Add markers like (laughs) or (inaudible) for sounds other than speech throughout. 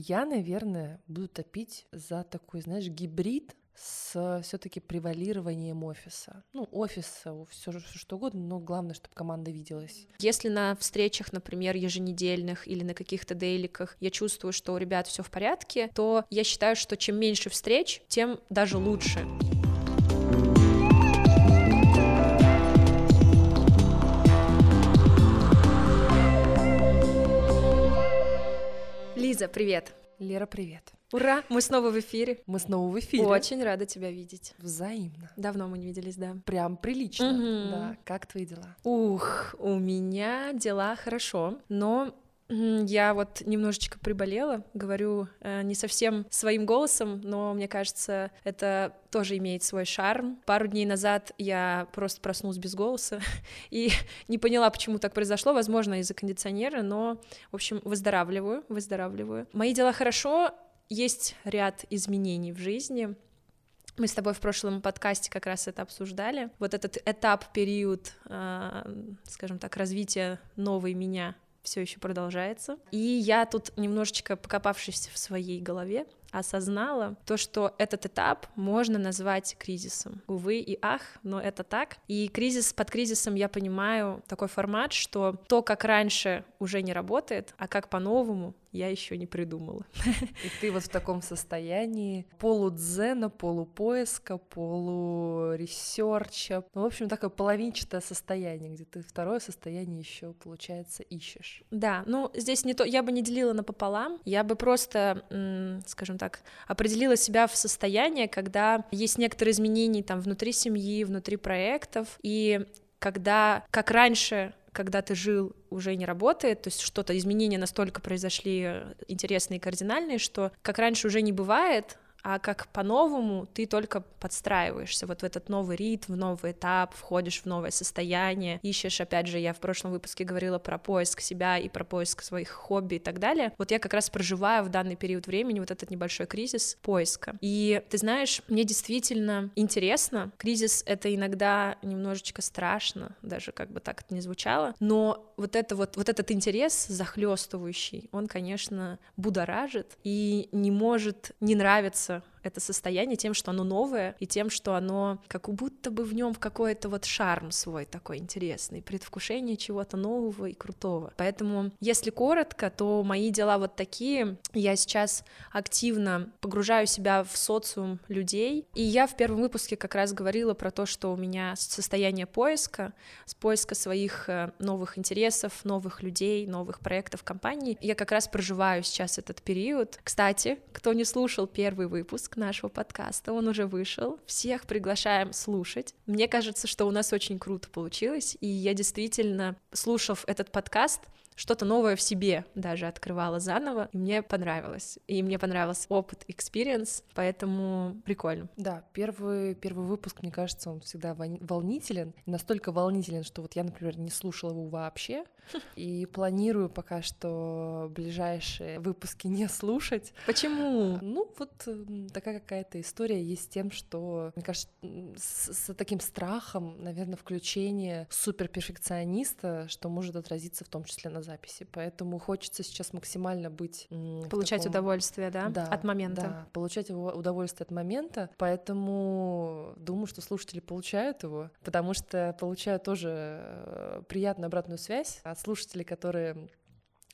Я, наверное, буду топить за такой, знаешь, гибрид с все-таки превалированием офиса. Ну, офиса, все что угодно, но главное, чтобы команда виделась. Если на встречах, например, еженедельных или на каких-то дейликах я чувствую, что у ребят все в порядке, то я считаю, что чем меньше встреч, тем даже лучше. Лиза, привет! Лера, привет! Ура! Мы снова в эфире. Мы снова в эфире. Очень рада тебя видеть. Взаимно. Давно мы не виделись, да. Прям прилично. Мгм. Да. Как твои дела? Ух, у меня дела хорошо, но я вот немножечко приболела, говорю э, не совсем своим голосом, но мне кажется, это тоже имеет свой шарм. Пару дней назад я просто проснулась без голоса (laughs) и (laughs) не поняла, почему так произошло, возможно, из-за кондиционера, но, в общем, выздоравливаю, выздоравливаю. Мои дела хорошо, есть ряд изменений в жизни, мы с тобой в прошлом подкасте как раз это обсуждали. Вот этот этап, период, э, скажем так, развития новой меня все еще продолжается. И я тут немножечко покопавшись в своей голове, осознала то, что этот этап можно назвать кризисом. Увы и ах, но это так. И кризис под кризисом я понимаю такой формат, что то, как раньше, уже не работает, а как по-новому я еще не придумала. (laughs) И ты вот в таком состоянии полудзена, полупоиска, полуресерча. Ну, в общем, такое половинчатое состояние, где ты второе состояние еще, получается, ищешь. Да, ну здесь не то, я бы не делила напополам, я бы просто, м, так, определила себя в состояние, когда есть некоторые изменения там внутри семьи, внутри проектов, и когда, как раньше, когда ты жил, уже не работает, то есть что-то, изменения настолько произошли э, интересные и кардинальные, что как раньше уже не бывает, а как по-новому ты только подстраиваешься вот в этот новый ритм, в новый этап, входишь в новое состояние, ищешь, опять же, я в прошлом выпуске говорила про поиск себя и про поиск своих хобби и так далее. Вот я как раз проживаю в данный период времени вот этот небольшой кризис поиска. И ты знаешь, мне действительно интересно. Кризис — это иногда немножечко страшно, даже как бы так это не звучало, но вот это вот, вот этот интерес захлестывающий, он, конечно, будоражит и не может не нравиться Klasse. Это состояние тем, что оно новое, и тем, что оно как будто бы в нем какой-то вот шарм свой такой интересный, предвкушение чего-то нового и крутого. Поэтому, если коротко, то мои дела вот такие. Я сейчас активно погружаю себя в социум людей, и я в первом выпуске как раз говорила про то, что у меня состояние поиска, с поиска своих э, новых интересов, новых людей, новых проектов компаний. Я как раз проживаю сейчас этот период. Кстати, кто не слушал первый выпуск нашего подкаста, он уже вышел. Всех приглашаем слушать. Мне кажется, что у нас очень круто получилось, и я действительно, слушав этот подкаст, что-то новое в себе даже открывала заново, и мне понравилось. И мне понравился опыт, experience, поэтому прикольно. Да, первый, первый выпуск, мне кажется, он всегда волнителен. Настолько волнителен, что вот я, например, не слушала его вообще, и планирую пока что ближайшие выпуски не слушать. Почему? Ну, вот м, такая какая-то история есть с тем, что, мне кажется, с, с таким страхом, наверное, включение суперперфекциониста, что может отразиться в том числе на записи. Поэтому хочется сейчас максимально быть... Получать таком- удовольствие, да? да, От момента. Да, получать удовольствие от момента, поэтому думаю, что слушатели получают его, потому что получаю тоже э, приятную обратную связь от слушателей, которые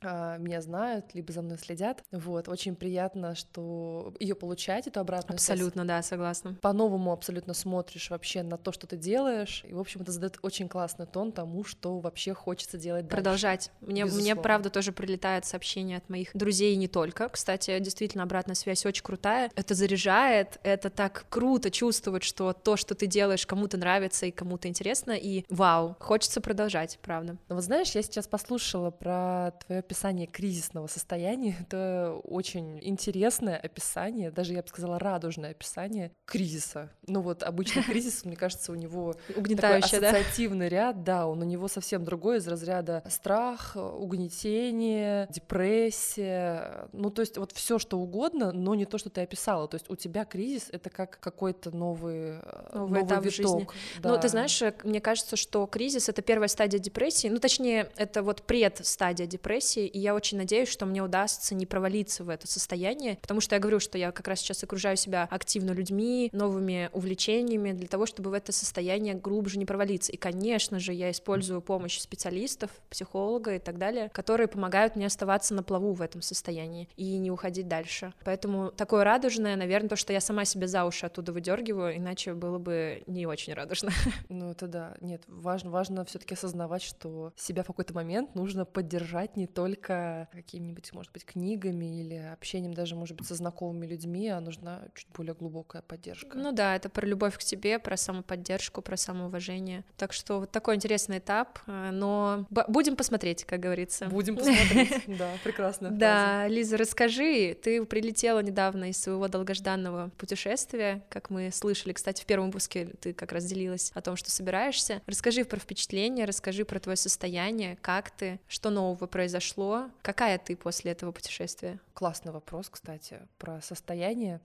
меня знают, либо за мной следят. Вот, очень приятно, что ее получать, эту обратную связь. Абсолютно, да, согласна. По-новому абсолютно смотришь вообще на то, что ты делаешь. И, в общем, это задает очень классный тон тому, что вообще хочется делать дальше. продолжать. Мне, мне правда тоже прилетают сообщения от моих друзей и не только. Кстати, действительно, обратная связь очень крутая. Это заряжает, это так круто чувствовать, что то, что ты делаешь, кому-то нравится и кому-то интересно, и вау, хочется продолжать, правда. Но вот знаешь, я сейчас послушала про твое описание кризисного состояния. (laughs) Это очень интересное описание, даже я бы сказала радужное описание кризиса. Ну вот обычно (laughs) кризис, мне кажется, у него такой Угнетающее, да? ассоциативный ряд, да, он у него совсем другой из разряда страх, угнетение, депрессия, ну то есть вот все что угодно, но не то, что ты описала. То есть у тебя кризис это как какой-то новый, э, Новый этап в жизни. виток. Ну, да. ты знаешь, э, мне кажется, что кризис — это первая стадия депрессии, ну, точнее, это вот предстадия депрессии, депрессии, и я очень надеюсь, что мне удастся не провалиться в это состояние, потому что я говорю, что я как раз сейчас окружаю себя активно людьми, новыми увлечениями для того, чтобы в это состояние глубже не провалиться. И, конечно же, я использую помощь специалистов, психолога и так далее, которые помогают мне оставаться на плаву в этом состоянии и не уходить дальше. Поэтому такое радужное, наверное, то, что я сама себе за уши оттуда выдергиваю, иначе было бы не очень радужно. (laughs) Ну, это да. Нет, важно, важно все-таки осознавать, что себя в какой-то момент нужно поддержать не только какими-нибудь, может быть, книгами или общением даже, может быть, со знакомыми людьми, а нужна чуть более глубокая поддержка. Ну да, это про любовь к себе, про самоподдержку, про самоуважение. Так что вот такой интересный этап, э, но будем посмотреть, как говорится. Будем (laughs) посмотреть, да, прекрасно. Да, Лиза, расскажи, ты прилетела недавно из своего долгожданного путешествия, как мы слышали, кстати, в первом выпуске ты как раз делилась о том, что собираешься. Расскажи про впечатления, расскажи про твое состояние, как ты, что нового произошло, какая ты после этого путешествия? Классный вопрос, кстати, про состояние.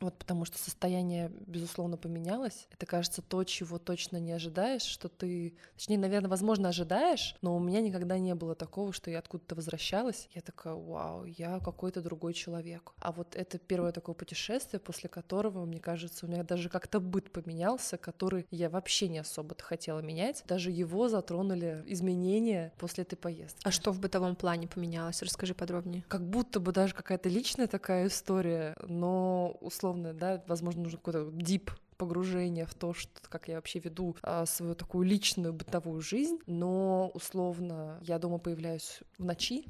Вот потому что состояние, безусловно, поменялось. Это, кажется, то, чего точно не ожидаешь, что ты... Точнее, наверное, возможно, ожидаешь, но у меня никогда не было такого, что я откуда-то возвращалась. Я такая, вау, я какой-то другой человек. А вот это первое такое путешествие, после которого, мне кажется, у меня даже как-то быт поменялся, который я вообще не особо-то хотела менять. Даже его затронули изменения после этой поездки. А что в бытовом плане поменялось? Расскажи подробнее. Как будто бы даже какая-то личная такая история, но условно условно, да, возможно, нужно какой-то дип погружение в то, что, как я вообще веду а, свою такую личную бытовую жизнь, но условно я дома появляюсь в ночи,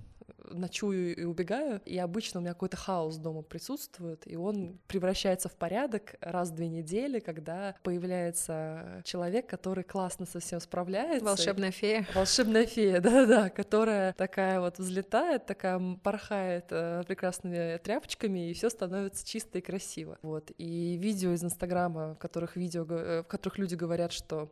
ночую и убегаю, и обычно у меня какой-то хаос дома присутствует, и он превращается в порядок раз в две недели, когда появляется человек, который классно со всем справляется. Волшебная фея. Волшебная фея, (laughs) да-да, которая такая вот взлетает, такая порхает э, прекрасными тряпочками, и все становится чисто и красиво. Вот. И видео из Инстаграма, в которых, видео, э, в которых люди говорят, что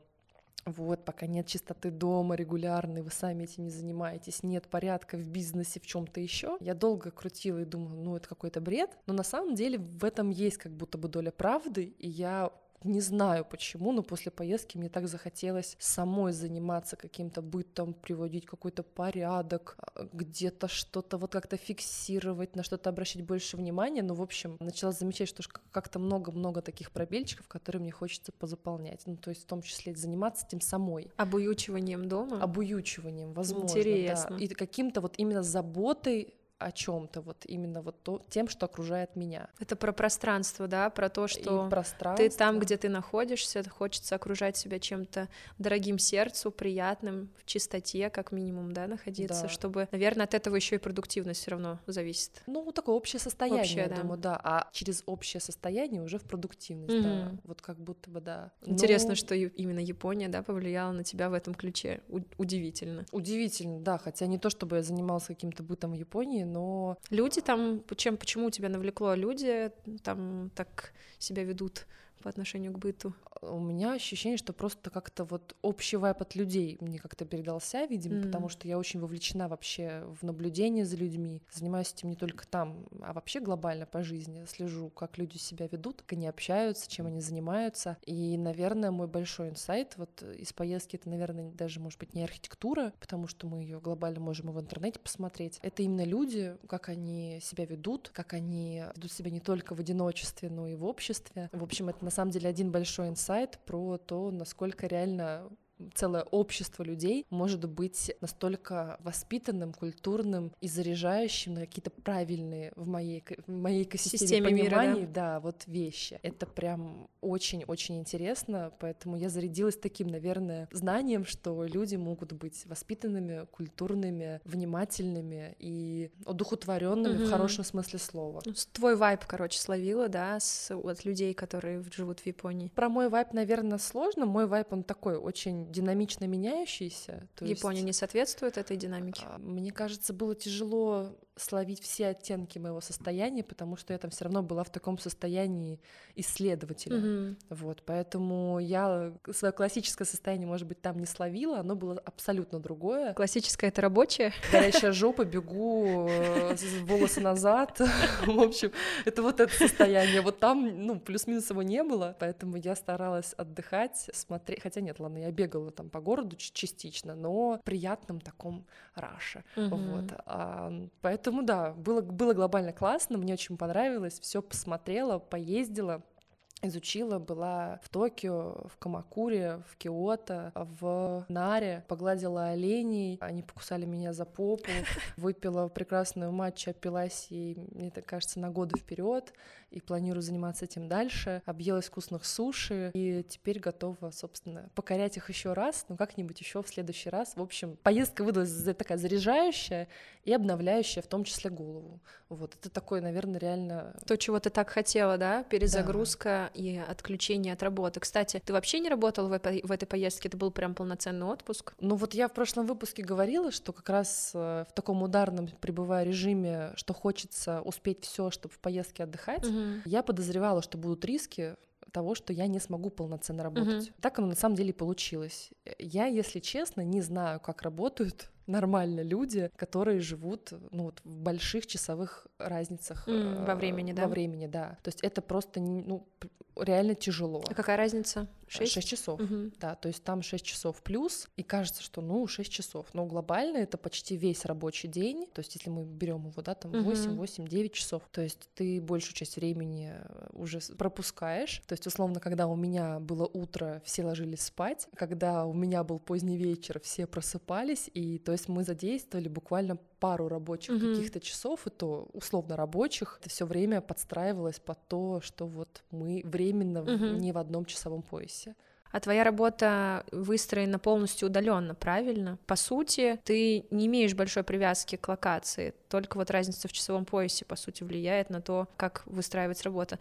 вот, пока нет чистоты дома регулярной, вы сами этим не занимаетесь, нет порядка в бизнесе, в чем-то еще. Я долго крутила и думала, ну это какой-то бред, но на самом деле в этом есть как будто бы доля правды, и я не знаю почему, но после поездки мне так захотелось самой заниматься каким-то бытом, приводить какой-то порядок, а, где-то что-то вот как-то фиксировать, на что-то обращать больше внимания. Ну, в общем, начала замечать, что как-то много-много таких пробельчиков, которые мне хочется позаполнять. Ну, то есть в том числе заниматься этим самой. Обуючиванием дома? Обуючиванием, возможно. Интересно. Да. И каким-то вот именно заботой о чем-то, вот именно вот то, тем, что окружает меня. Это про пространство, да, про то, что ты там, где ты находишься, хочется окружать себя чем-то дорогим сердцу, приятным, в чистоте, как минимум, да, находиться, да. чтобы, наверное, от этого еще и продуктивность все равно зависит. Ну, такое общее состояние, общее, я да. думаю, да, а через общее состояние уже в продуктивность, mm-hmm. да, вот как будто бы, да. Интересно, Но... что именно Япония, да, повлияла на тебя в этом ключе, У- удивительно. Удивительно, да, хотя не то, чтобы я занималась каким-то бытом в Японии, но... Люди там, чем, почему тебя навлекло? Люди там так себя ведут по отношению к быту? у меня ощущение, что просто как-то вот общий вайп от людей мне как-то передался, видимо, mm. потому что я очень вовлечена вообще в наблюдение за людьми, занимаюсь этим не только там, а вообще глобально по жизни, слежу, как люди себя ведут, как они общаются, чем они занимаются, и, наверное, мой большой инсайт вот из поездки, это, наверное, даже, может быть, не архитектура, потому что мы ее глобально можем и в интернете посмотреть, это именно люди, как они себя ведут, как они ведут себя не только в одиночестве, но и в обществе. В общем, это на самом деле один большой инсайт, сайт про то, насколько реально целое общество людей может быть настолько воспитанным, культурным и заряжающим на какие-то правильные в моей, в моей экосистеме Системе пониманий, мира, да? да, вот вещи. Это прям очень-очень интересно, поэтому я зарядилась таким, наверное, знанием, что люди могут быть воспитанными, культурными, внимательными и одухотворенными угу. в хорошем смысле слова. Ну, твой вайп, короче, словила, да, с, от людей, которые живут в Японии. Про мой вайп, наверное, сложно. Мой вайп, он такой очень динамично меняющийся. То Япония есть, не соответствует этой динамике? А, мне кажется, было тяжело словить все оттенки моего состояния, потому что я там все равно была в таком состоянии исследователя. Мгм. Вот, поэтому я свое классическое состояние, может быть, там не словила, оно было абсолютно другое. Классическое это рабочее. Горящая (laughs) жопа, бегу, э, волосы назад. (laughs) В общем, это вот это состояние. Вот там, ну, плюс-минус его не было, поэтому я старалась отдыхать, смотреть. Хотя нет, ладно, я бегала там по городу частично, но в приятном таком раше. Вот. А, поэтому да, было, было глобально классно, мне очень понравилось, все посмотрела, поездила изучила, была в Токио, в Камакуре, в Киото, в Наре, погладила оленей, они покусали меня за попу, (laughs) выпила прекрасную матчу, опилась ей, мне так кажется, на годы вперед и планирую заниматься этим дальше. Объелась вкусных суши и теперь готова, собственно, покорять их еще раз, но как-нибудь еще в следующий раз. В общем, поездка выдалась такая заряжающая и обновляющая, в том числе голову. Вот это такое, наверное, реально То, чего ты так хотела, да? Перезагрузка и отключение от работы. Кстати, ты вообще не работал в этой, в этой поездке? Это был прям полноценный отпуск? Ну вот я в прошлом выпуске говорила, что как раз э, в таком ударном пребывая режиме, что хочется успеть все, чтобы в поездке отдыхать, я подозревала, что будут риски того, что я не смогу полноценно работать. Так оно на самом деле и получилось. Я, если честно, не знаю, как работают нормально люди, которые живут ну, вот, в больших часовых разницах э, во времени, да? Во времени, да. То есть это просто ну, реально тяжело. А какая разница? Шесть? Шесть часов. Мгм. Да, то есть там 6 часов плюс, и кажется, что ну 6 часов. Но глобально это почти весь рабочий день. То есть если мы берем его, да, там Мгм. 8, 8, 9 часов, то есть ты большую часть времени э, уже пропускаешь. То есть, условно, когда у меня было утро, все ложились спать, когда у меня был поздний вечер, все просыпались, и то есть мы задействовали буквально пару рабочих Мгм. каких-то часов, и то условно рабочих. Это все время подстраивалось под то, что вот мы временно Мгм. не в одном часовом поясе. А твоя работа выстроена полностью удаленно, правильно? По сути, ты не имеешь большой привязки к локации, только вот разница в часовом поясе, по сути, влияет на то, как выстраивается работа.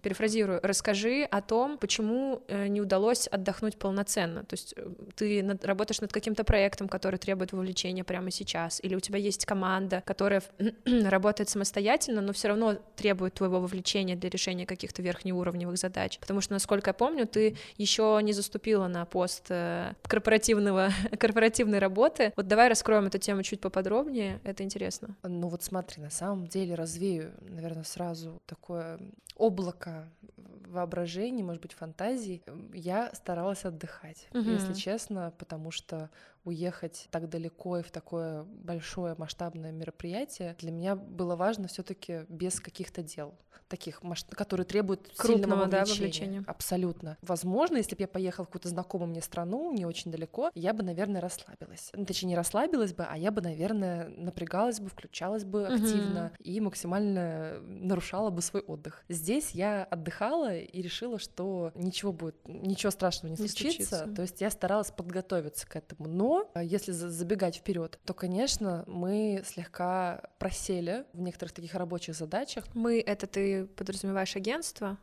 Перефразирую, расскажи о том, почему э, не удалось отдохнуть полноценно. То есть э, ты над- работаешь над каким-то проектом, который требует вовлечения прямо сейчас, или у тебя есть команда, которая (clears throat) работает самостоятельно, но все равно требует твоего вовлечения для решения каких-то верхнеуровневых задач. Потому что, насколько я помню, ты еще не заступила на пост э, корпоративного, (laughs) корпоративной работы. Вот давай раскроем эту тему чуть поподробнее, это интересно. Ну вот смотри, на самом деле развею, наверное, сразу такое облако воображений, может быть, фантазий. Я старалась отдыхать, Мгм. если честно, потому что уехать так далеко и в такое большое масштабное мероприятие для меня было важно все-таки без каких-то дел таких, которые требуют Крупного, сильного да, вовлечения. Абсолютно. Возможно, если бы я поехала в какую-то знакомую мне страну, не очень далеко, я бы, наверное, расслабилась. Ну, точнее, не расслабилась бы, а я бы, наверное, напрягалась бы, включалась бы активно и максимально нарушала бы свой отдых. Здесь я отдыхала и решила, что ничего будет, ничего страшного не, Не случится. случится. То есть я старалась подготовиться к этому. Но а, если за- забегать вперед, то, конечно, мы слегка просели в некоторых таких рабочих задачах. Мы, это ты подразумеваешь агентство?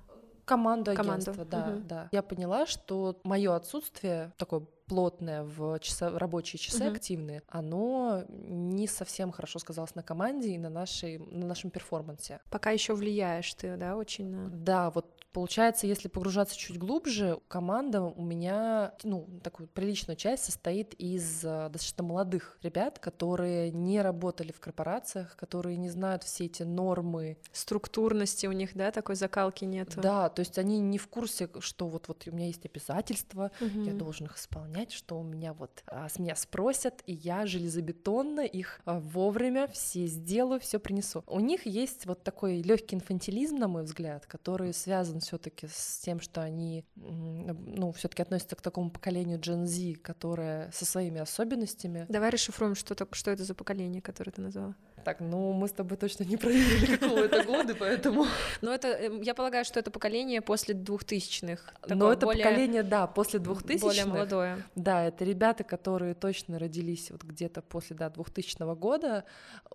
Команду Команду, агентства, да, мгм. да. Я поняла, что мое отсутствие такое плотное в часа- в рабочие часы Мгм. активные, оно не совсем хорошо сказалось на команде и на, нашей, на нашем перформансе. Пока еще влияешь ты, да, очень на... Да, вот получается, если погружаться чуть глубже, команда у меня, ну, такую приличную часть состоит из э, достаточно молодых ребят, которые не работали в корпорациях, которые не знают все эти нормы, Структурности у них, да, такой закалки нету. Да, то есть они не в курсе, что вот, вот у меня есть обязательства, Мгм. я должен их исполнять, что у меня вот а, с меня спросят, и я железобетонно их а, вовремя все сделаю, все принесу. У них есть вот такой легкий инфантилизм, на мой взгляд, который связан все-таки с тем, что они, ну, все-таки относятся к такому поколению Gen Z, которое со своими особенностями. Давай расшифруем, что, так- что это за поколение, которое ты назвала. Так, ну мы с тобой точно не проверили, какого это года, поэтому. (laughs) Но это, э, я полагаю, что это поколение после двухтысячных. Но такое это более- поколение, да, после 2000 Более молодое. Да, это ребята, которые точно родились вот где-то после да, 2000 года.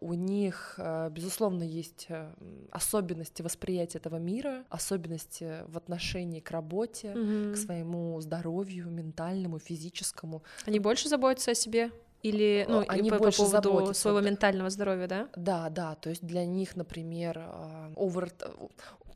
У них, э, безусловно, есть э, особенности восприятия этого мира, особенности в отношении к работе, Мгм. к своему здоровью ментальному, физическому. Они больше заботятся о себе Или, ну, Они по, больше по поводу заботятся. своего ментального здоровья, да? Да, да, то есть для них, например, а, овер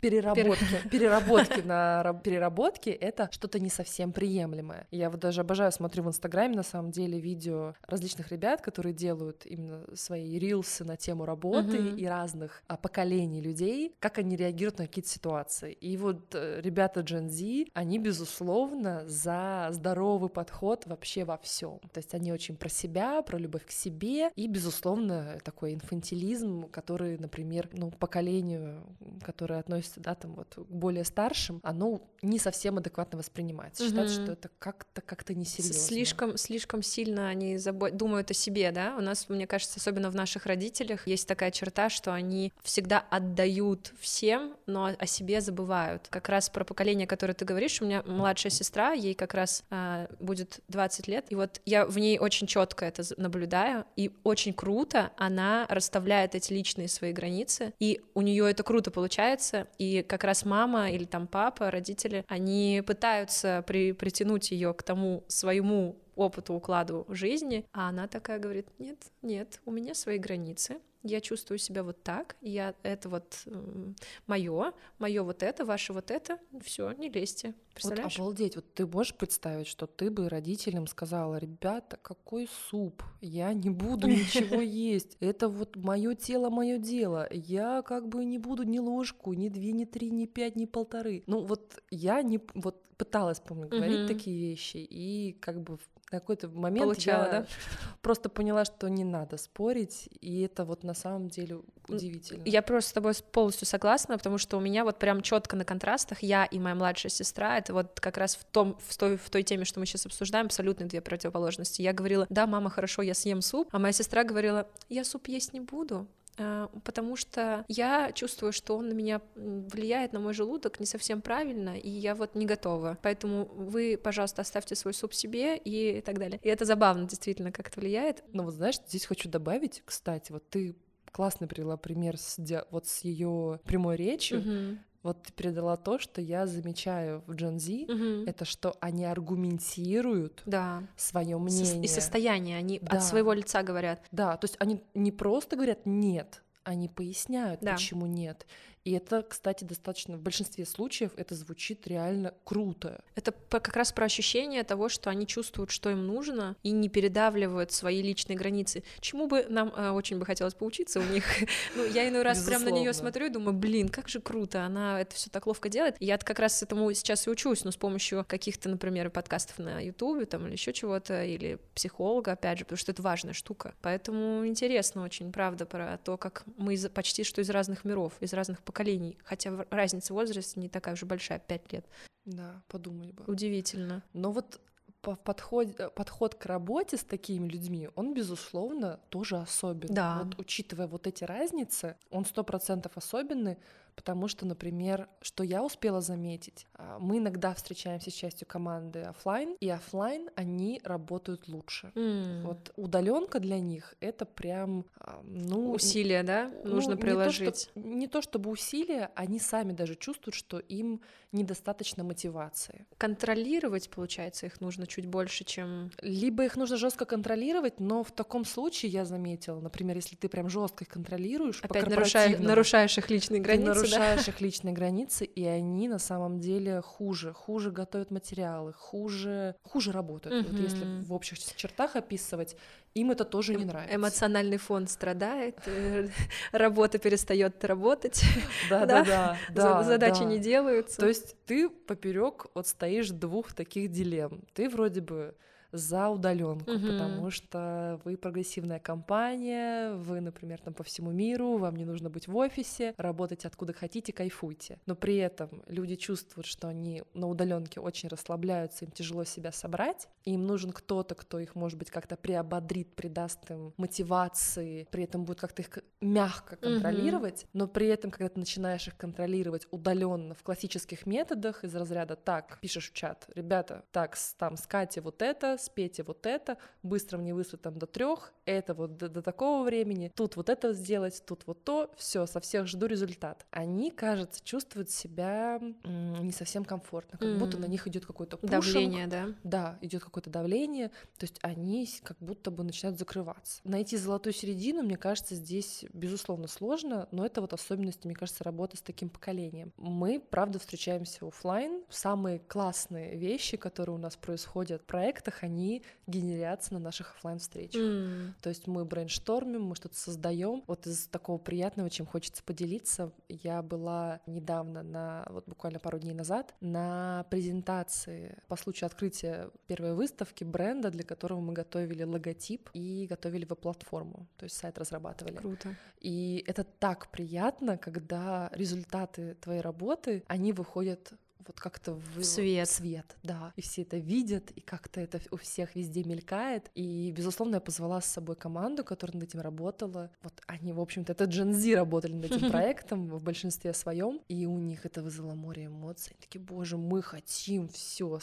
переработки, переработки (laughs) на раб- переработки это что-то не совсем приемлемое. Я вот даже обожаю, смотрю в Инстаграме на самом деле видео различных ребят, которые делают именно свои рилсы на тему работы и разных а, поколений людей, как они реагируют на какие-то ситуации. И вот э, ребята Gen Z, они безусловно за здоровый подход вообще во всем. То есть они очень про себя, про любовь к себе и безусловно такой инфантилизм, который, например, ну поколению, которое относится да, там вот к более старшим, оно не совсем адекватно воспринимается. Считается, Мгм. что это как-то как-то несерьезно. Слишком, слишком сильно они забо- думают о себе, да? У нас, мне кажется, особенно в наших родителях есть такая черта, что они всегда отдают всем, но о себе забывают. Как раз про поколение, которое ты говоришь, у меня младшая сестра, ей как раз а, будет 20 лет, и вот я в ней очень четко это наблюдаю, и очень круто она расставляет эти личные свои границы, и у нее это круто получается, и как раз мама или там папа, родители, они пытаются при, притянуть ее к тому своему опыту, укладу жизни, а она такая говорит, нет, нет, у меня свои границы, я чувствую себя вот так, я это вот мое, мое вот это, ваше вот это, все, не лезьте, Вот представляешь? обалдеть, вот ты можешь представить, что ты бы родителям сказала, ребята, какой суп, я не буду ничего (laughs) есть, это вот мое тело, мое дело, я как бы не буду ни ложку, ни две, ни три, ни пять, ни полторы. Ну вот я не, вот пыталась, помню, говорить такие вещи, и как бы в какой-то момент Получала, я да? (laughs) просто поняла, что не надо спорить, и это вот на самом деле удивительно. Я просто с тобой полностью согласна, потому что у меня вот прям четко на контрастах я и моя младшая сестра, это вот как раз в том, в той, в той теме, что мы сейчас обсуждаем, абсолютно две противоположности. Я говорила, да, мама, хорошо, я съем суп, а моя сестра говорила, я суп есть не буду, потому что я чувствую, что он на меня влияет на мой желудок не совсем правильно, и я вот не готова. Поэтому вы, пожалуйста, оставьте свой суп себе и так далее. И это забавно, действительно, как это влияет. Ну вот знаешь, здесь хочу добавить, кстати, вот ты классно привела пример с, ди- вот с ее прямой речью. Мгм. Вот ты передала то, что я замечаю в Gen Z, Мгм. это что они аргументируют Да. свое мнение. И состояние, они Да. от своего лица говорят. Да, то есть они не просто говорят нет, они поясняют, Да. почему нет. И это, кстати, достаточно в большинстве случаев это звучит реально круто. Это как раз про ощущение того, что они чувствуют, что им нужно, и не передавливают свои личные границы. Чему бы нам э, очень бы хотелось поучиться у них. (laughs) Ну, я иной раз прям на нее смотрю и думаю, блин, как же круто, она это все так ловко делает. Я как раз этому сейчас и учусь, но с помощью каких-то, например, подкастов на Ютубе там или еще чего-то, или психолога, опять же, потому что это важная штука. Поэтому интересно очень, правда, про то, как мы почти что из разных миров, из разных поколений, хотя разница в возрасте не такая уж и большая, 5 лет. Да, подумали бы. Удивительно. Но вот по- подход, подход к работе с такими людьми, он, безусловно, тоже особенный. Да. Вот учитывая вот эти разницы, он сто процентов особенный, потому что, например, что я успела заметить, а, мы иногда встречаемся с частью команды оффлайн, и оффлайн они работают лучше. М. Вот удаленка для них это прям, а, ну, Усилия, да, ну, нужно не то, приложить. что- Не то, чтобы усилия, они сами даже чувствуют, что им недостаточно мотивации. Контролировать, получается, их нужно чуть больше, чем... Либо их нужно жестко контролировать, но в таком случае я заметила, например, если ты прям жестко их контролируешь, Опять корпоративному, нарушаешь их личные границы? Нарушаешь их личные границы, и они на самом деле хуже, хуже готовят материалы, хуже, хуже работают. Вот если в общих чертах описывать, им это тоже не нравится. Эмоциональный фон страдает, э, (laughs) работа перестает работать, Да, (laughs) да? да, да, за- да, задачи да. не делаются. То есть ты поперек вот стоишь двух таких дилемм. Ты вроде бы за удаленку, Мгм. потому что вы прогрессивная компания, вы, например, там по всему миру, вам не нужно быть в офисе, работать откуда хотите, кайфуйте. Но при этом люди чувствуют, что они на удаленке очень расслабляются, им тяжело себя собрать, им нужен кто-то, кто их, может быть, как-то приободрит, придаст им мотивации, при этом будет как-то их мягко контролировать, но при этом, когда ты начинаешь их контролировать удаленно в классических методах из разряда так, пишешь в чат, ребята, так, там с Катей вот это, спейте вот это, быстро мне выслать там до трех, это вот до, до такого времени, тут вот это сделать, тут вот то, все, со всех жду результат. Они, кажется, чувствуют себя не совсем комфортно, как mm. будто на них идет пушинг. Давление, да? Да, идет какое-то давление, то есть они как будто бы начинают закрываться. Найти золотую середину, мне кажется, здесь, безусловно, сложно, но это вот особенность, мне кажется, работы с таким поколением. Мы, правда, встречаемся офлайн. Самые классные вещи, которые у нас происходят в проектах, они генерятся на наших офлайн встречах. Mm. То есть мы брейнштормим, мы что-то создаем. Вот из такого приятного, чем хочется поделиться, я была недавно на, вот буквально пару дней назад, на презентации по случаю открытия первой выставки бренда, для которого мы готовили логотип и готовили веб-платформу, то есть сайт разрабатывали. Круто. И это так приятно, когда результаты твоей работы, они выходят вот как-то в, свет. Свет, да. И все это видят, и как-то это у всех везде мелькает. И, безусловно, я позвала с собой команду, которая над этим работала. Вот они, в общем-то, это Gen Z работали над этим (laughs) проектом в большинстве своем, и у них это вызвало море эмоций. Они такие, боже, мы хотим все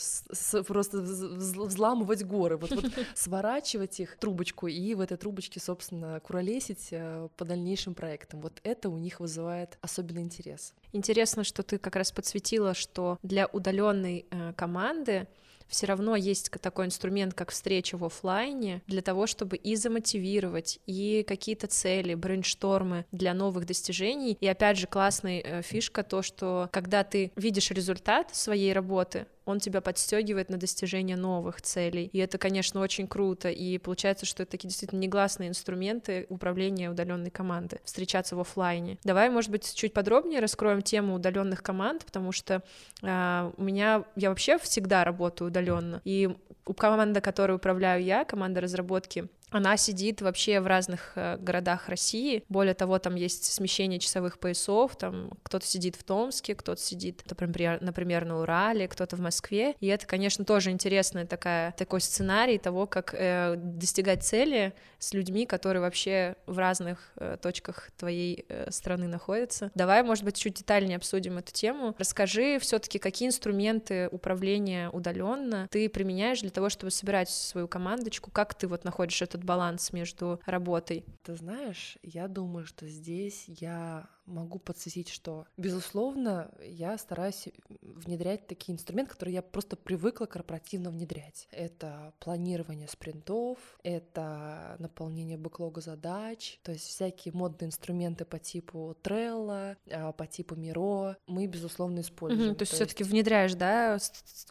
просто взламывать горы, вот, вот (laughs) сворачивать их трубочку и в этой трубочке, собственно, куролесить э, по дальнейшим проектам. Вот это у них вызывает особенный интерес. Интересно, что ты как раз подсветила, что для удаленной э, команды все равно есть такой инструмент, как встреча в офлайне, для того, чтобы и замотивировать, и какие-то цели, брейнштормы для новых достижений. И опять же, классная э, фишка то, что когда ты видишь результат своей работы, он тебя подстегивает на достижение новых целей. И это, конечно, очень круто. И получается, что это такие действительно негласные инструменты управления удаленной команды, встречаться в офлайне. Давай, может быть, чуть подробнее раскроем тему удаленных команд, потому что э, у меня я вообще всегда работаю удаленно. И у команды, которой управляю я, команда разработки, она сидит вообще в разных э, городах России. Более того, там есть смещение часовых поясов. Там кто-то сидит в Томске, кто-то сидит, например, например, на Урале, кто-то в Москве. И это, конечно, тоже интересный такая, такой сценарий того, как э, достигать цели с людьми, которые вообще в разных э, точках твоей э, страны находятся. Давай, может быть, чуть детальнее обсудим эту тему. Расскажи все-таки, какие инструменты управления удаленно ты применяешь для того, чтобы собирать свою командочку, как ты вот находишь этот баланс между работой? Ты знаешь, я думаю, что здесь я могу подсветить, что, безусловно, я стараюсь внедрять такие инструменты, которые я просто привыкла корпоративно внедрять. Это планирование спринтов, это наполнение бэклога задач, то есть всякие модные инструменты по типу Trello, а, по типу Miro мы, безусловно, используем. Угу, то есть все таки внедряешь, да,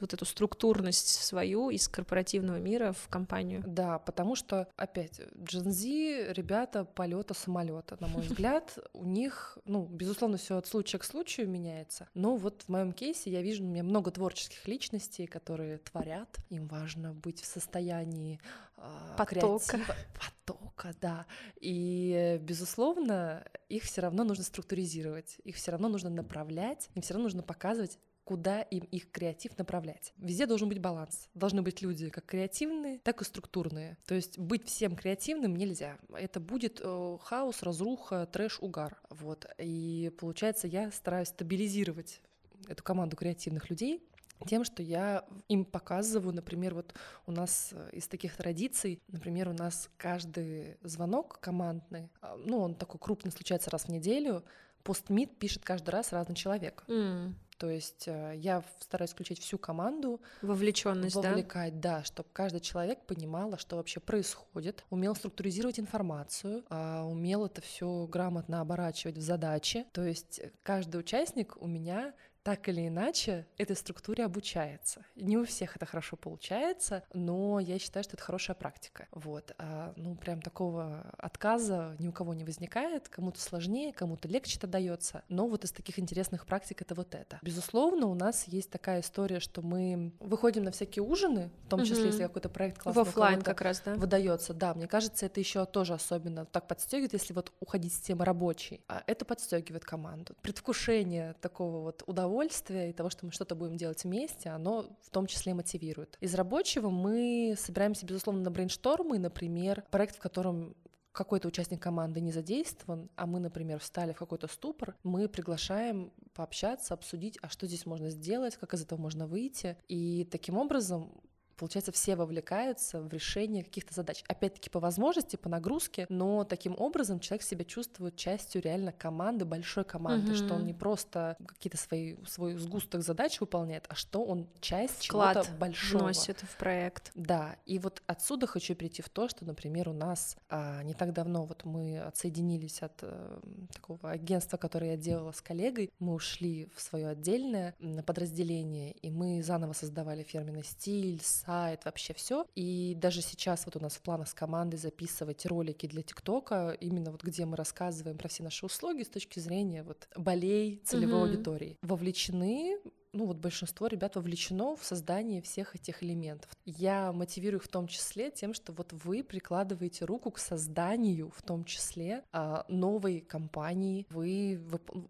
вот эту структурность свою из корпоративного мира в компанию? Да, потому что, опять, Gen Z, ребята полета самолета, на мой (laughs) взгляд, у них ну, безусловно, все от случая к случаю меняется. Но вот в моем кейсе я вижу, у меня много творческих личностей, которые творят. Им важно быть в состоянии э, потока. Креатива, потока, да. И, безусловно, их все равно нужно структуризировать, их все равно нужно направлять, им все равно нужно показывать, куда им их креатив направлять. Везде должен быть баланс. Должны быть люди как креативные, так и структурные. То есть быть всем креативным нельзя. Это будет э, хаос, разруха, трэш, угар. Вот. И получается, я стараюсь стабилизировать эту команду креативных людей, тем, что я им показываю, например, вот у нас э, из таких традиций, например, у нас каждый звонок командный, а, ну, он такой крупный, случается раз в неделю, постмит пишет каждый раз разный человек. Mm. То есть э, я стараюсь включать всю команду. Вовлеченность, вовлекать, да? да, чтобы каждый человек понимал, что вообще происходит, умел структуризировать информацию, а, умел это все грамотно оборачивать в задачи. То есть каждый участник у меня так или иначе этой структуре обучается. Не у всех это хорошо получается, но я считаю, что это хорошая практика. Вот. А, ну, прям такого отказа ни у кого не возникает. Кому-то сложнее, кому-то легче это дается. Но вот из таких интересных практик это вот это. Безусловно, у нас есть такая история, что мы выходим на всякие ужины, в том числе, угу. если какой-то проект классный в офлайн как раз, да? Выдается, да. Мне кажется, это еще тоже особенно так подстегивает, если вот уходить с темы рабочей. А это подстегивает команду. Предвкушение такого вот удовольствия удовольствие и того, что мы что-то будем делать вместе, оно в том числе мотивирует. Из рабочего мы собираемся, безусловно, на брейнштормы, например, проект, в котором какой-то участник команды не задействован, а мы, например, встали в какой-то ступор, мы приглашаем пообщаться, обсудить, а что здесь можно сделать, как из этого можно выйти. И таким образом Получается, все вовлекаются в решение каких-то задач. Опять-таки по возможности, по нагрузке, но таким образом человек себя чувствует частью реально команды, большой команды, mm-hmm. что он не просто какие-то свои свой сгусток задач выполняет, а что он часть Вклад чего-то большого. носит в проект. Да, и вот отсюда хочу перейти в то, что, например, у нас а, не так давно вот мы отсоединились от а, такого агентства, которое я делала с коллегой, мы ушли в свое отдельное подразделение, и мы заново создавали фирменный стиль, сайт, вообще все. И даже сейчас вот у нас в планах с командой записывать ролики для ТикТока, именно вот где мы рассказываем про все наши услуги с точки зрения вот болей целевой mm-hmm. аудитории. Вовлечены ну вот большинство ребят вовлечено в создание всех этих элементов. Я мотивирую их в том числе тем, что вот вы прикладываете руку к созданию, в том числе а, новой компании, вы,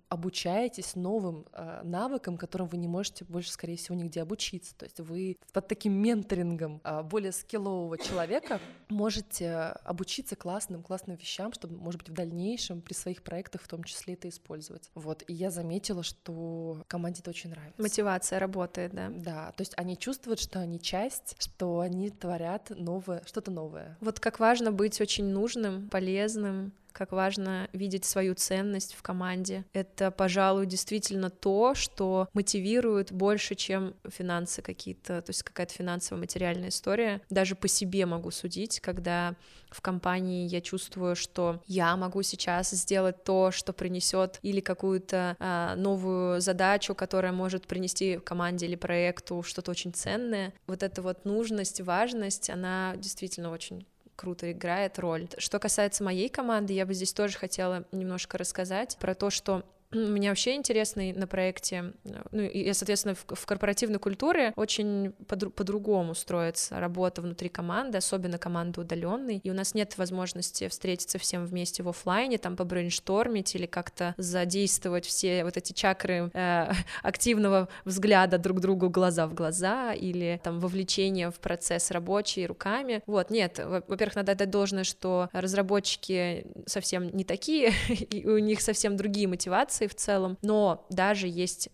обучаетесь новым а, навыкам, которым вы не можете больше, скорее всего, нигде обучиться. То есть вы под таким менторингом а, более скиллового человека можете обучиться классным, классным вещам, чтобы, может быть, в дальнейшем при своих проектах в том числе это использовать. Вот, и я заметила, что команде это очень нравится мотивация работает, да. Да, то есть они чувствуют, что они часть, что они творят новое, что-то новое. Вот как важно быть очень нужным, полезным, как важно видеть свою ценность в команде. Это, пожалуй, действительно то, что мотивирует больше, чем финансы какие-то, то есть какая-то финансовая материальная история. Даже по себе могу судить, когда в компании я чувствую, что я могу сейчас сделать то, что принесет или какую-то а, новую задачу, которая может принести команде или проекту что-то очень ценное. Вот эта вот нужность, важность, она действительно очень круто играет роль. Что касается моей команды, я бы здесь тоже хотела немножко рассказать про то, что меня вообще интересный на проекте, ну, и, соответственно, в, в корпоративной культуре очень по- по-другому строится работа внутри команды, особенно команды удаленной, и у нас нет возможности встретиться всем вместе в офлайне, там побрейнштормить или как-то задействовать все вот эти чакры э, (laughs) активного взгляда друг другу глаза в глаза или там вовлечения в процесс рабочий руками. Вот, нет, во-первых, надо отдать должное, что разработчики совсем не такие, (laughs) и у них совсем другие мотивации, в целом, но даже есть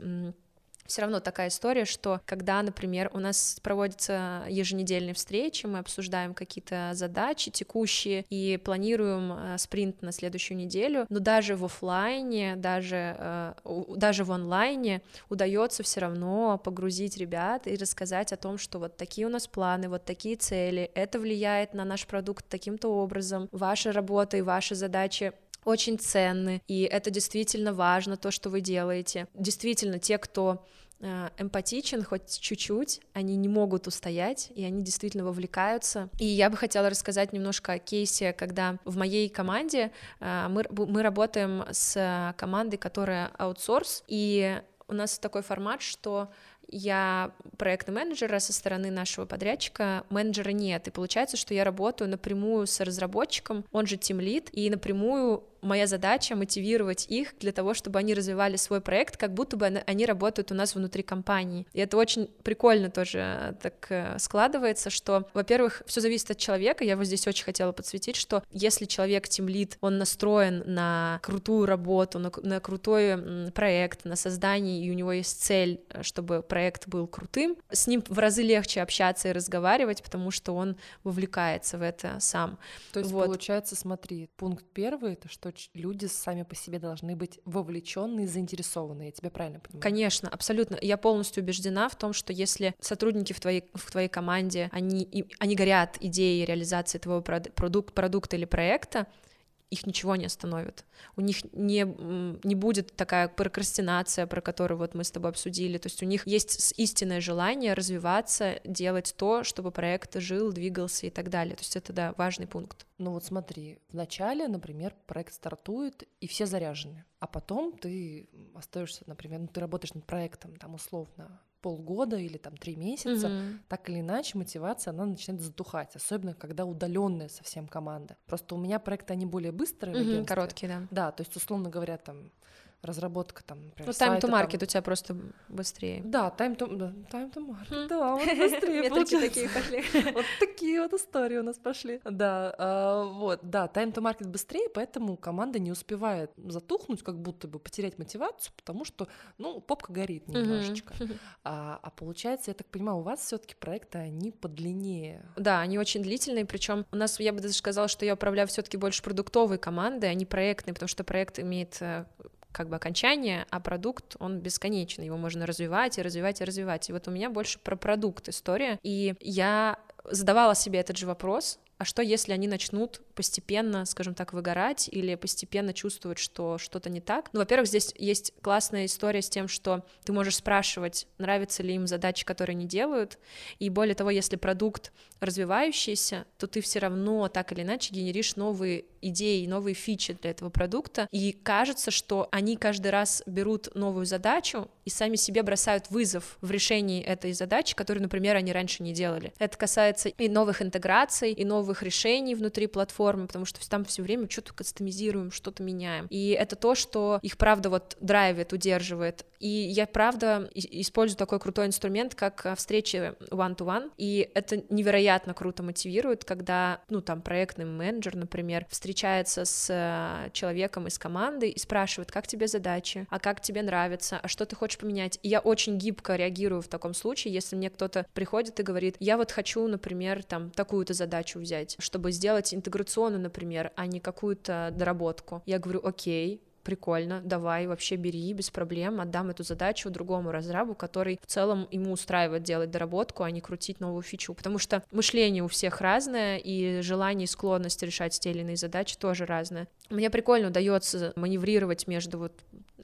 все равно такая история, что когда, например, у нас проводятся еженедельные встречи, мы обсуждаем какие-то задачи текущие и планируем э, спринт на следующую неделю, но даже в офлайне, даже, э, даже в онлайне удается все равно погрузить ребят и рассказать о том, что вот такие у нас планы, вот такие цели, это влияет на наш продукт таким-то образом, ваша работа и ваши задачи очень ценны, и это действительно важно, то, что вы делаете. Действительно, те, кто э, эмпатичен хоть чуть-чуть, они не могут устоять, и они действительно вовлекаются. И я бы хотела рассказать немножко о кейсе, когда в моей команде э, мы, мы работаем с командой, которая аутсорс, и у нас такой формат, что я проектный менеджер, а со стороны нашего подрядчика менеджера нет, и получается, что я работаю напрямую с разработчиком, он же Lead, и напрямую моя задача мотивировать их для того, чтобы они развивали свой проект, как будто бы они работают у нас внутри компании. И это очень прикольно тоже э, так э, складывается, что, во-первых, все зависит от человека. Я вот здесь очень хотела подсветить, что если человек тимлит, он настроен на крутую работу, на, на крутой проект, на создание, и у него есть цель, э, чтобы проект был крутым, с ним в разы легче общаться и разговаривать, потому что он вовлекается в это сам. То есть, вот. получается, смотри, пункт первый — это что люди сами по себе должны быть вовлеченные, заинтересованные. Я тебя правильно понимаю? Конечно, абсолютно. Я полностью убеждена в том, что если сотрудники в твоей, в твоей команде, они, они горят идеей реализации твоего продукт, продукта или проекта, их ничего не остановит. У них не, не будет такая прокрастинация, про которую вот мы с тобой обсудили. То есть у них есть истинное желание развиваться, делать то, чтобы проект жил, двигался и так далее. То есть это, да, важный пункт. Ну вот смотри, в начале, например, проект стартует, и все заряжены. А потом ты остаешься, например, ну, ты работаешь над проектом, там, условно, полгода или там три месяца, угу. так или иначе мотивация она начинает затухать, особенно когда удаленная совсем команда. Просто у меня проекты они более быстрые, угу, короткие, да. Да, то есть условно говоря там разработка там, например, Ну, time to сайта, market там. у тебя просто быстрее. Да, time to, да, time to market, Хм. да, вот (laughs) быстрее Метрики такие пошли. (laughs) Вот такие вот истории у нас пошли. Да, а, вот, да, time to market быстрее, поэтому команда не успевает затухнуть, как будто бы потерять мотивацию, потому что, ну, попка горит немножечко. А, а получается, я так понимаю, у вас все-таки проекты, они подлиннее. Да, они очень длительные, причем у нас, я бы даже сказала, что я управляю все-таки больше продуктовой командой, а не проектной, потому что проект имеет э, как бы окончание, а продукт, он бесконечный, его можно развивать и развивать и развивать. И вот у меня больше про продукт история, и я задавала себе этот же вопрос, а что если они начнут постепенно, скажем так, выгорать или постепенно чувствовать, что что-то не так? Ну, во-первых, здесь есть классная история с тем, что ты можешь спрашивать, нравятся ли им задачи, которые они делают, и более того, если продукт развивающийся, то ты все равно так или иначе генеришь новые идеи, новые фичи для этого продукта, и кажется, что они каждый раз берут новую задачу и сами себе бросают вызов в решении этой задачи, которую, например, они раньше не делали. Это касается и новых интеграций, и новых решений внутри платформы, потому что там все время что-то кастомизируем, что-то меняем. И это то, что их правда вот драйвит, удерживает. И я правда использую такой крутой инструмент, как а, встречи one-to-one, и это невероятно круто мотивирует, когда, ну, там, проектный менеджер, например, встречается с э, человеком из команды и спрашивает, как тебе задачи, а как тебе нравится, а что ты хочешь поменять. И я очень гибко реагирую в таком случае, если мне кто-то приходит и говорит, я вот хочу, например, там, такую-то задачу взять, чтобы сделать интеграционную, например, а не какую-то доработку. Я говорю, окей, прикольно, давай, вообще бери, без проблем, отдам эту задачу другому разрабу, который в целом ему устраивает делать доработку, а не крутить новую фичу, потому что мышление у всех разное, и желание и склонность решать те или иные задачи тоже разное. Мне прикольно удается маневрировать между вот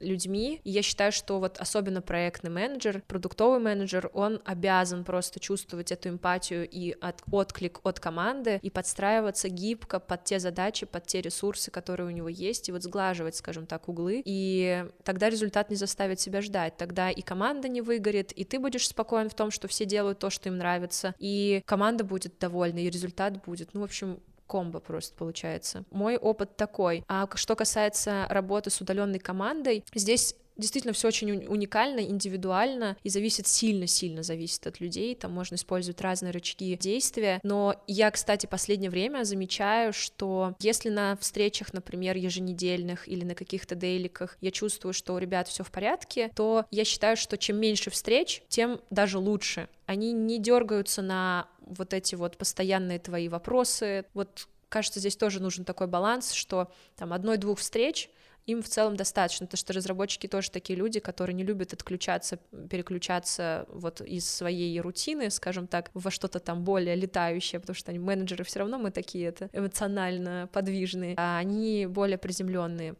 людьми, и я считаю, что вот особенно проектный менеджер, продуктовый менеджер, он обязан просто чувствовать эту эмпатию и от, отклик от команды и подстраиваться гибко под те задачи, под те ресурсы, которые у него есть, и вот сглаживать, скажем так, углы, и тогда результат не заставит себя ждать, тогда и команда не выгорит, и ты будешь спокоен в том, что все делают то, что им нравится, и команда будет довольна, и результат будет, ну, в общем, комбо просто получается. Мой опыт такой. А что касается работы с удаленной командой, здесь действительно все очень уни- уникально, индивидуально и зависит сильно-сильно зависит от людей. Там можно использовать разные рычаги действия. Но я, кстати, последнее время замечаю, что если на встречах, например, еженедельных или на каких-то дейликах я чувствую, что у ребят все в порядке, то я считаю, что чем меньше встреч, тем даже лучше. Они не дергаются на вот эти вот постоянные твои вопросы. Вот кажется, здесь тоже нужен такой баланс, что там одной-двух встреч им в целом достаточно, потому что разработчики тоже такие люди, которые не любят отключаться, переключаться вот из своей рутины, скажем так, во что-то там более летающее, потому что они менеджеры все равно мы такие это эмоционально подвижные, а они более приземленные.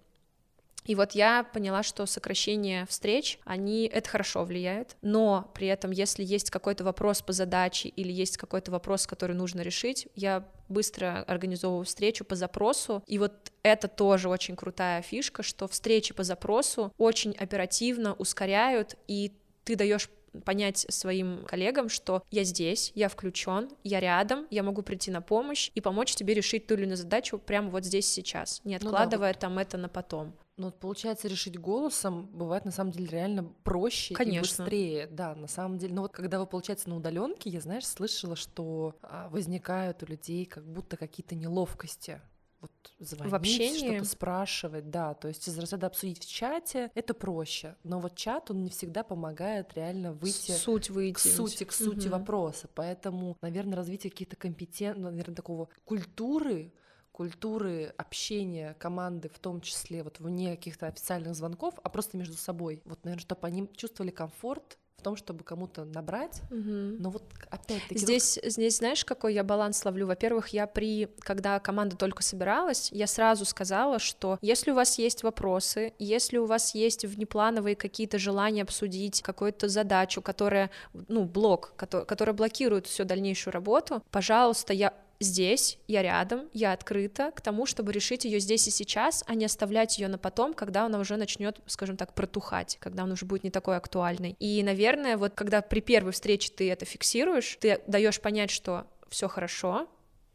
И вот я поняла, что сокращение встреч, они это хорошо влияет, но при этом, если есть какой-то вопрос по задаче или есть какой-то вопрос, который нужно решить, я быстро организовываю встречу по запросу, и вот это тоже очень крутая фишка, что встречи по запросу очень оперативно ускоряют, и ты даешь понять своим коллегам, что я здесь, я включен, я рядом, я могу прийти на помощь и помочь тебе решить ту или иную задачу прямо вот здесь сейчас, не Ну да, откладывая там это на потом. Ну, вот получается, решить голосом бывает на самом деле реально проще Конечно. и быстрее. Да, на самом деле. Но вот когда вы, получается, на удаленке, я, знаешь, слышала, что а, возникают у людей как будто какие-то неловкости. Вот звонить, общении? что-то спрашивать, да, то есть из разряда обсудить в чате это проще, но вот чат он не всегда помогает реально выйти Суть к выйти. сути, к сути Мгм. вопроса. Поэтому, наверное, развитие каких-то компетент, ну, наверное, такого культуры, культуры общения команды, в том числе вот вне каких-то официальных звонков, а просто между собой. Вот, наверное, чтобы они чувствовали комфорт в том, чтобы кому-то набрать. Мгм. Но вот опять-таки... вот Здесь, здесь знаешь, какой я баланс ловлю? Во-первых, я при, когда команда только собиралась, я сразу сказала, что если у вас есть вопросы, если у вас есть внеплановые какие-то желания обсудить какую-то задачу, которая, ну, блок, который, который блокирует всю дальнейшую работу, пожалуйста, я здесь, я рядом, я открыта к тому, чтобы решить ее здесь и сейчас, а не оставлять ее на потом, когда она уже начнет, скажем так, протухать, когда она уже будет не такой актуальной. И, наверное, вот когда при первой встрече ты это фиксируешь, ты даешь понять, что все хорошо,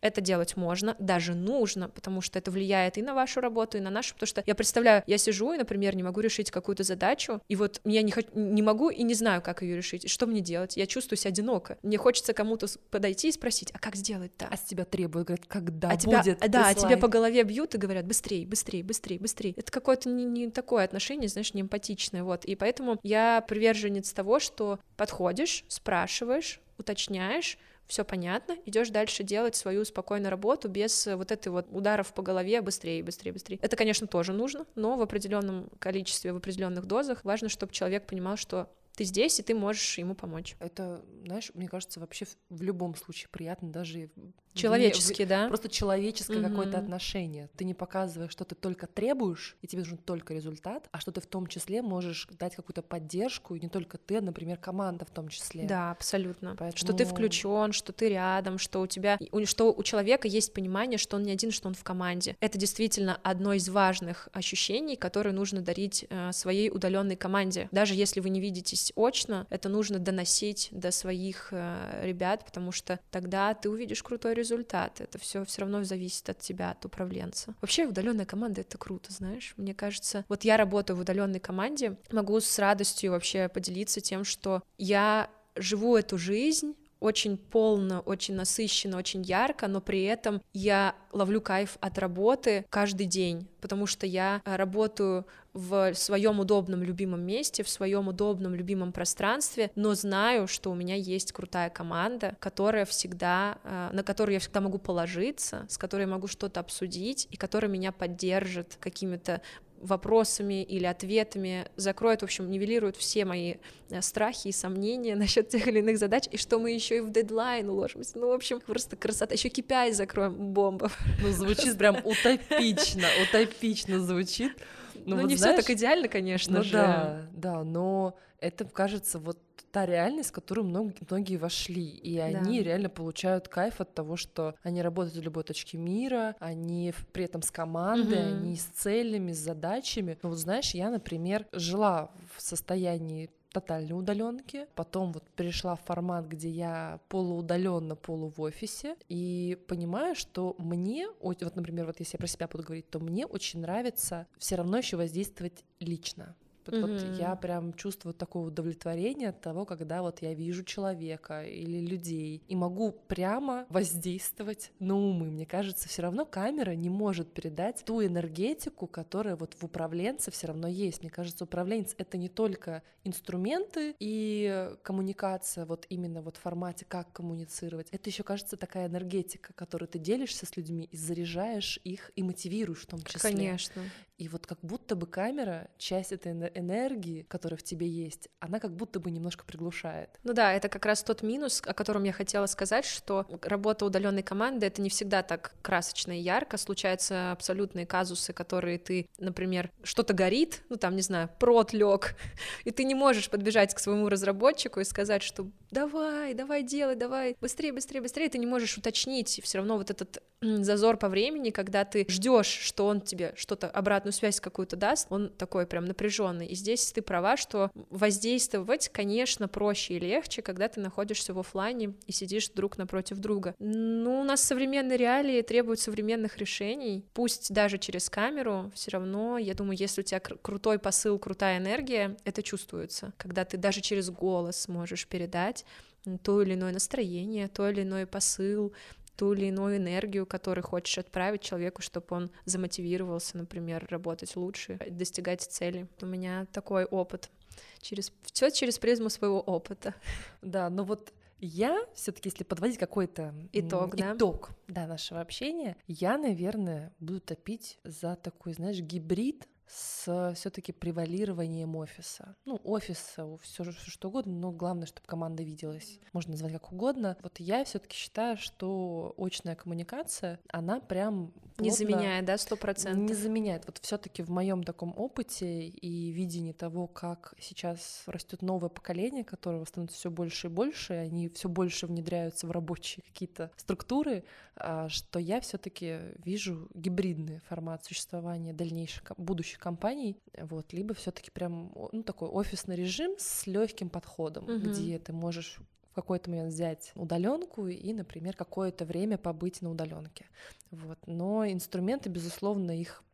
это делать можно, даже нужно, потому что это влияет и на вашу работу, и на нашу, потому что я представляю, я сижу и, например, не могу решить какую-то задачу, и вот я не, хочу, не могу и не знаю, как ее решить, и что мне делать? Я чувствую себя одиноко. Мне хочется кому-то подойти и спросить, а как сделать-то? А с тебя требуют, говорят, когда а будет тебя, Да, а тебе по голове бьют и говорят, быстрее, быстрее, быстрее, быстрее. Это какое-то не, не такое отношение, знаешь, не эмпатичное, вот. И поэтому я приверженец того, что подходишь, спрашиваешь, уточняешь, все понятно, идешь дальше делать свою спокойную работу без вот этой вот ударов по голове быстрее, быстрее, быстрее. Это, конечно, тоже нужно, но в определенном количестве, в определенных дозах важно, чтобы человек понимал, что ты здесь, и ты можешь ему помочь. Это, знаешь, мне кажется, вообще в любом случае приятно, даже Человеческий, в, да? Просто человеческое mm-hmm. какое-то отношение. Ты не показываешь, что ты только требуешь, и тебе нужен только результат, а что ты в том числе можешь дать какую-то поддержку, и не только ты, а, например, команда в том числе. Да, абсолютно. Поэтому... Что ты включен, что ты рядом, что у тебя, что у человека есть понимание, что он не один, что он в команде. Это действительно одно из важных ощущений, которые нужно дарить э, своей удаленной команде. Даже если вы не видитесь очно, это нужно доносить до своих э, ребят, потому что тогда ты увидишь крутой результат результат. Это все все равно зависит от тебя, от управленца. Вообще удаленная команда это круто, знаешь. Мне кажется, вот я работаю в удаленной команде, могу с радостью вообще поделиться тем, что я живу эту жизнь очень полно, очень насыщенно, очень ярко, но при этом я ловлю кайф от работы каждый день, потому что я э, работаю в своем удобном любимом месте, в своем удобном любимом пространстве, но знаю, что у меня есть крутая команда, которая всегда, э, на которую я всегда могу положиться, с которой я могу что-то обсудить и которая меня поддержит какими-то вопросами или ответами, закроет, в общем, нивелирует все мои э, страхи и сомнения (laughs) насчет тех или иных задач, и что мы еще и в дедлайн уложимся. Ну, в общем, просто красота. Еще KPI закроем, бомба. Ну, звучит прям утопично, утопично звучит. Ну, ну вот не все так идеально, конечно ну, же. Да, да, но это, кажется, вот та реальность, в которую многие, многие вошли, и да. они реально получают кайф от того, что они работают в любой точке мира, они при этом с командой, угу. они с целями, с задачами. Ну вот знаешь, я, например, жила в состоянии тотальной удаленки. Потом вот перешла в формат, где я полуудаленно, полу в офисе, и понимаю, что мне, вот, например, вот если я про себя буду говорить, то мне очень нравится все равно еще воздействовать лично. Вот, mm-hmm. я прям чувствую такое удовлетворение от того, когда вот я вижу человека или людей и могу прямо воздействовать на умы. Мне кажется, все равно камера не может передать ту энергетику, которая вот в управленце все равно есть. Мне кажется, управленец это не только инструменты и коммуникация вот именно вот в формате, как коммуницировать. Это еще кажется такая энергетика, которую ты делишься с людьми и заряжаешь их и мотивируешь в том числе. Конечно. И вот как будто бы камера, часть этой энергии, которая в тебе есть, она как будто бы немножко приглушает. Ну да, это как раз тот минус, о котором я хотела сказать, что работа удаленной команды это не всегда так красочно и ярко. Случаются абсолютные казусы, которые ты, например, что-то горит, ну там, не знаю, прот лег, (laughs) и ты не можешь подбежать к своему разработчику и сказать, что давай, давай делай, давай, быстрее, быстрее, быстрее, ты не можешь уточнить, все равно вот этот зазор по времени, когда ты ждешь, что он тебе что-то обратную связь какую-то даст, он такой прям напряженный. И здесь ты права, что воздействовать, конечно, проще и легче, когда ты находишься в офлайне и сидишь друг напротив друга. Ну, у нас современные реалии требуют современных решений, пусть даже через камеру, все равно, я думаю, если у тебя крутой посыл, крутая энергия, это чувствуется, когда ты даже через голос можешь передать то или иное настроение, то или иной посыл, ту или иную энергию, которую хочешь отправить человеку, чтобы он замотивировался, например, работать лучше, достигать цели. У меня такой опыт через все через призму своего опыта. (laughs) Да, но вот я все-таки, если подводить какой-то итог, да? итог да, нашего общения, я, наверное, буду топить за такой, знаешь, гибрид с все-таки превалированием офиса. Ну, офиса, все что угодно, но главное, чтобы команда виделась. Можно назвать как угодно. Вот я все-таки считаю, что очная коммуникация, она прям плотно... не заменяет, да, сто процентов. Не заменяет. Вот все-таки в моем таком опыте и видении того, как сейчас растет новое поколение, которого становится все больше и больше, и они все больше внедряются в рабочие какие-то структуры, а, что я все-таки вижу гибридный формат существования дальнейших будущих компаний, вот, либо все-таки прям ну, такой офисный режим с легким подходом, угу. где ты можешь в какой-то момент взять удаленку и, например, какое-то время побыть на удаленке. Вот. Но инструменты, безусловно, их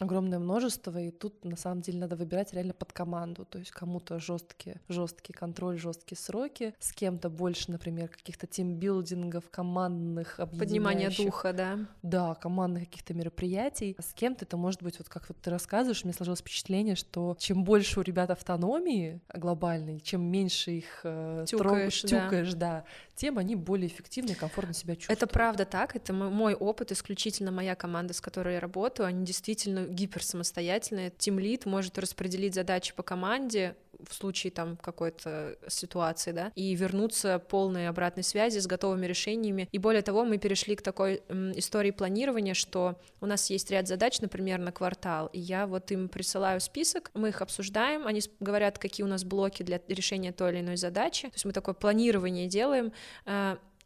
огромное множество, и тут на самом деле надо выбирать реально под команду, то есть кому-то жесткие, жесткий контроль, жесткие сроки, с кем-то больше, например, каких-то тимбилдингов, командных Поднимание духа, да? Да, командных каких-то мероприятий. А с кем-то это может быть, вот как вот ты рассказываешь, мне сложилось впечатление, что чем больше у ребят автономии глобальной, чем меньше их э, тюкаешь, трог... тюкаешь да. Тем они более эффективно и комфортно себя чувствуют. Это правда так, это мой опыт, исключительно моя команда, с которой я работаю, они действительно гиперсамостоятельные. Тимлит может распределить задачи по команде в случае там какой-то ситуации, да, и вернуться полной обратной связи с готовыми решениями. И более того, мы перешли к такой м, истории планирования, что у нас есть ряд задач, например, на квартал, и я вот им присылаю список, мы их обсуждаем, они говорят, какие у нас блоки для решения той или иной задачи, то есть мы такое планирование делаем,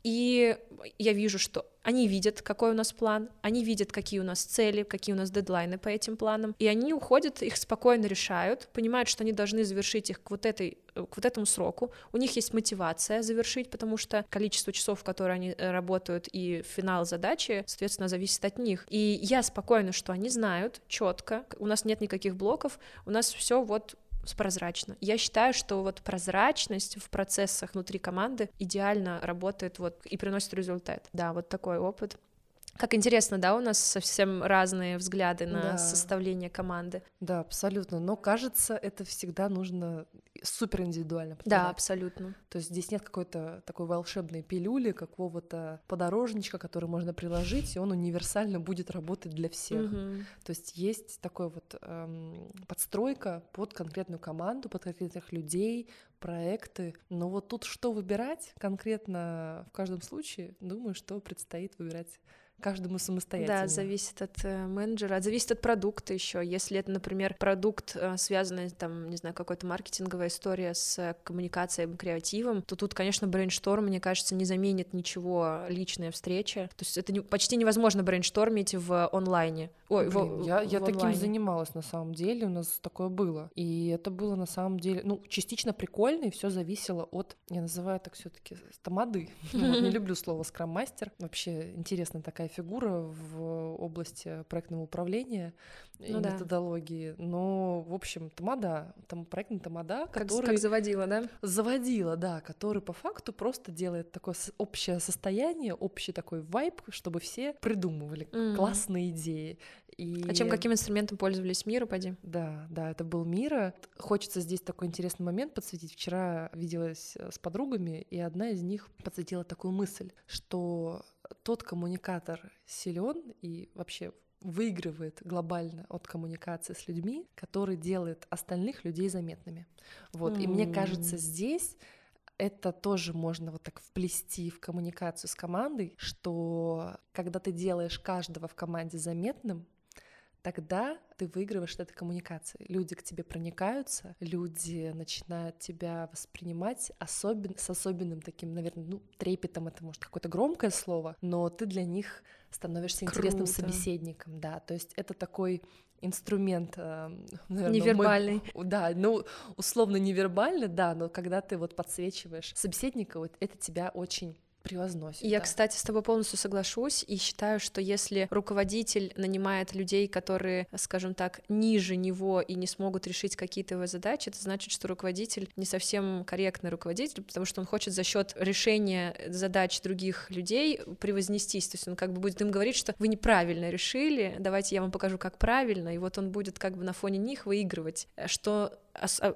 и я вижу, что они видят, какой у нас план, они видят, какие у нас цели, какие у нас дедлайны по этим планам, и они уходят, их спокойно решают, понимают, что они должны завершить их к вот этой к вот этому сроку, у них есть мотивация завершить, потому что количество часов, которые они э, работают, и финал задачи, соответственно, зависит от них. И я спокойна, что они знают четко, у нас нет никаких блоков, у нас все вот прозрачно. Я считаю, что вот прозрачность в процессах внутри команды идеально работает вот и приносит результат. Да, вот такой опыт. Как интересно, да, у нас совсем разные взгляды на да. составление команды. Да, абсолютно. Но кажется, это всегда нужно супер индивидуально. Да, абсолютно. То есть здесь нет какой-то такой волшебной пилюли, какого-то подорожничка, который можно приложить, и он универсально будет работать для всех. Угу. То есть есть такой вот эм, подстройка под конкретную команду, под конкретных людей, проекты. Но вот тут что выбирать конкретно в каждом случае, думаю, что предстоит выбирать каждому самостоятельно. Да, зависит от э, менеджера, зависит от продукта еще. Если это, например, продукт, э, связанный, там, не знаю, какой-то маркетинговая история с коммуникацией, креативом, то тут, конечно, брейншторм, мне кажется, не заменит ничего личная встреча. То есть это не, почти невозможно брейнштормить в онлайне. Ой, Блин, в, я, в, я таким занималась на самом деле, у нас такое было. И это было на самом деле, ну, частично прикольно, и все зависело от, я называю так все-таки тамады. (laughs) Не люблю слово скрам-мастер. Вообще интересная такая фигура в области проектного управления ну, и да. методологии. Но, в общем, Тамада, там проектный Тамада, как, который... Как заводила, да? Заводила, да, который по факту просто делает такое общее состояние, общий такой вайб, чтобы все придумывали mm-hmm. классные идеи. И... А чем, каким инструментом пользовались Мира, поди? Да, да, это был Мира. Хочется здесь такой интересный момент подсветить. Вчера виделась с подругами, и одна из них подсветила такую мысль, что тот коммуникатор силен и вообще выигрывает глобально от коммуникации с людьми, который делает остальных людей заметными. Вот. Mm. И мне кажется, здесь это тоже можно вот так вплести в коммуникацию с командой, что когда ты делаешь каждого в команде заметным, тогда ты выигрываешь от этой коммуникации. Люди к тебе проникаются, люди начинают тебя воспринимать особен, с особенным таким, наверное, ну, трепетом, это может какое-то громкое слово, но ты для них становишься Круто. интересным собеседником, да, то есть это такой инструмент, э, наверное, невербальный. Мой, (laughs) да, ну условно невербальный, да, но когда ты вот подсвечиваешь собеседника, вот это тебя очень превозносит. Я, да. кстати, с тобой полностью соглашусь и считаю, что если руководитель нанимает людей, которые, скажем так, ниже него и не смогут решить какие-то его задачи, это значит, что руководитель не совсем корректный руководитель, потому что он хочет за счет решения задач других людей превознестись. То есть он как бы будет им говорить, что вы неправильно решили, давайте я вам покажу, как правильно, и вот он будет как бы на фоне них выигрывать, что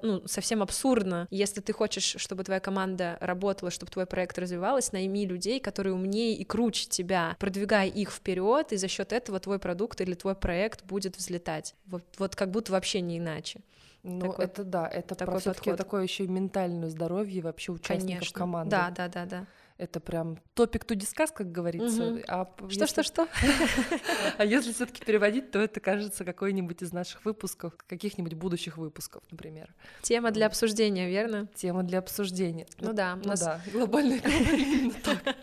ну, совсем абсурдно. Если ты хочешь, чтобы твоя команда работала, чтобы твой проект развивался, найми людей, которые умнее и круче тебя, продвигай их вперед, и за счет этого твой продукт или твой проект будет взлетать. Вот, вот как будто вообще не иначе. Ну, такой, это да, это такой про подход. такое еще и ментальное здоровье вообще участников Конечно. команды. Да, да, да, да это прям топик to discuss, как говорится. А что, если... что, что? (laughs) А если все-таки переводить, то это кажется какой-нибудь из наших выпусков, каких-нибудь будущих выпусков, например. Тема для обсуждения, верно? Тема для обсуждения. Ну да. Ну да, глобальная (laughs) так.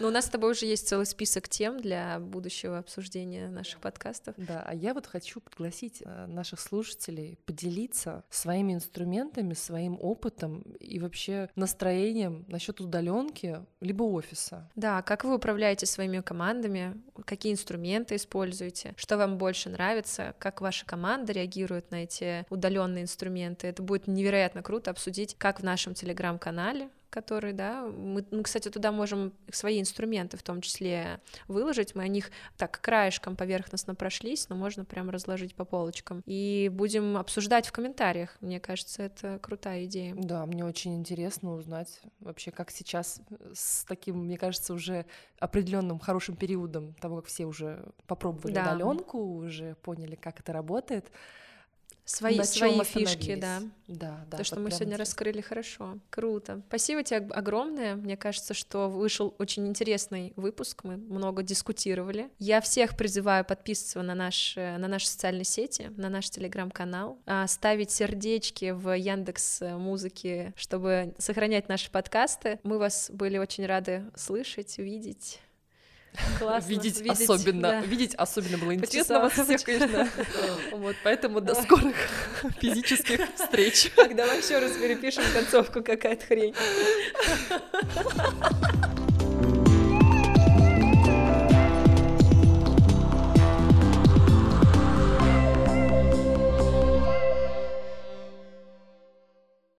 Но у нас с тобой уже есть целый список тем для будущего обсуждения наших подкастов. Да, а я вот хочу пригласить э, наших слушателей поделиться своими инструментами, своим опытом и вообще настроением насчет удаленки либо офиса. Да, как вы управляете своими командами, какие инструменты используете, что вам больше нравится, как ваша команда реагирует на эти удаленные инструменты. Это будет невероятно круто обсудить как в нашем телеграм-канале, который, да, мы, мы, кстати, туда можем свои инструменты в том числе выложить, мы о них так краешком поверхностно прошлись, но можно прям разложить по полочкам, и будем обсуждать в комментариях, мне кажется, это крутая идея. Да, мне очень интересно узнать вообще, как сейчас с таким, мне кажется, уже определенным хорошим периодом того, как все уже попробовали да. удаленку, уже поняли, как это работает, свои, свои фишки, да. Да, да. То, что мы сегодня раскрыли хорошо. Круто. Спасибо тебе огромное. Мне кажется, что вышел очень интересный выпуск. Мы много дискутировали. Я всех призываю подписываться на, наш, на наши социальные сети, на наш телеграм-канал, а, ставить сердечки в Яндекс Музыке, чтобы сохранять наши подкасты. Мы вас были очень рады слышать, видеть. Классно. Видеть, видеть особенно, да. видеть особенно было интересно вас всех, конечно. (laughs) Вот, поэтому до скорых (laughs) физических встреч. Тогда вообще раз перепишем концовку какая-то хрень. (laughs)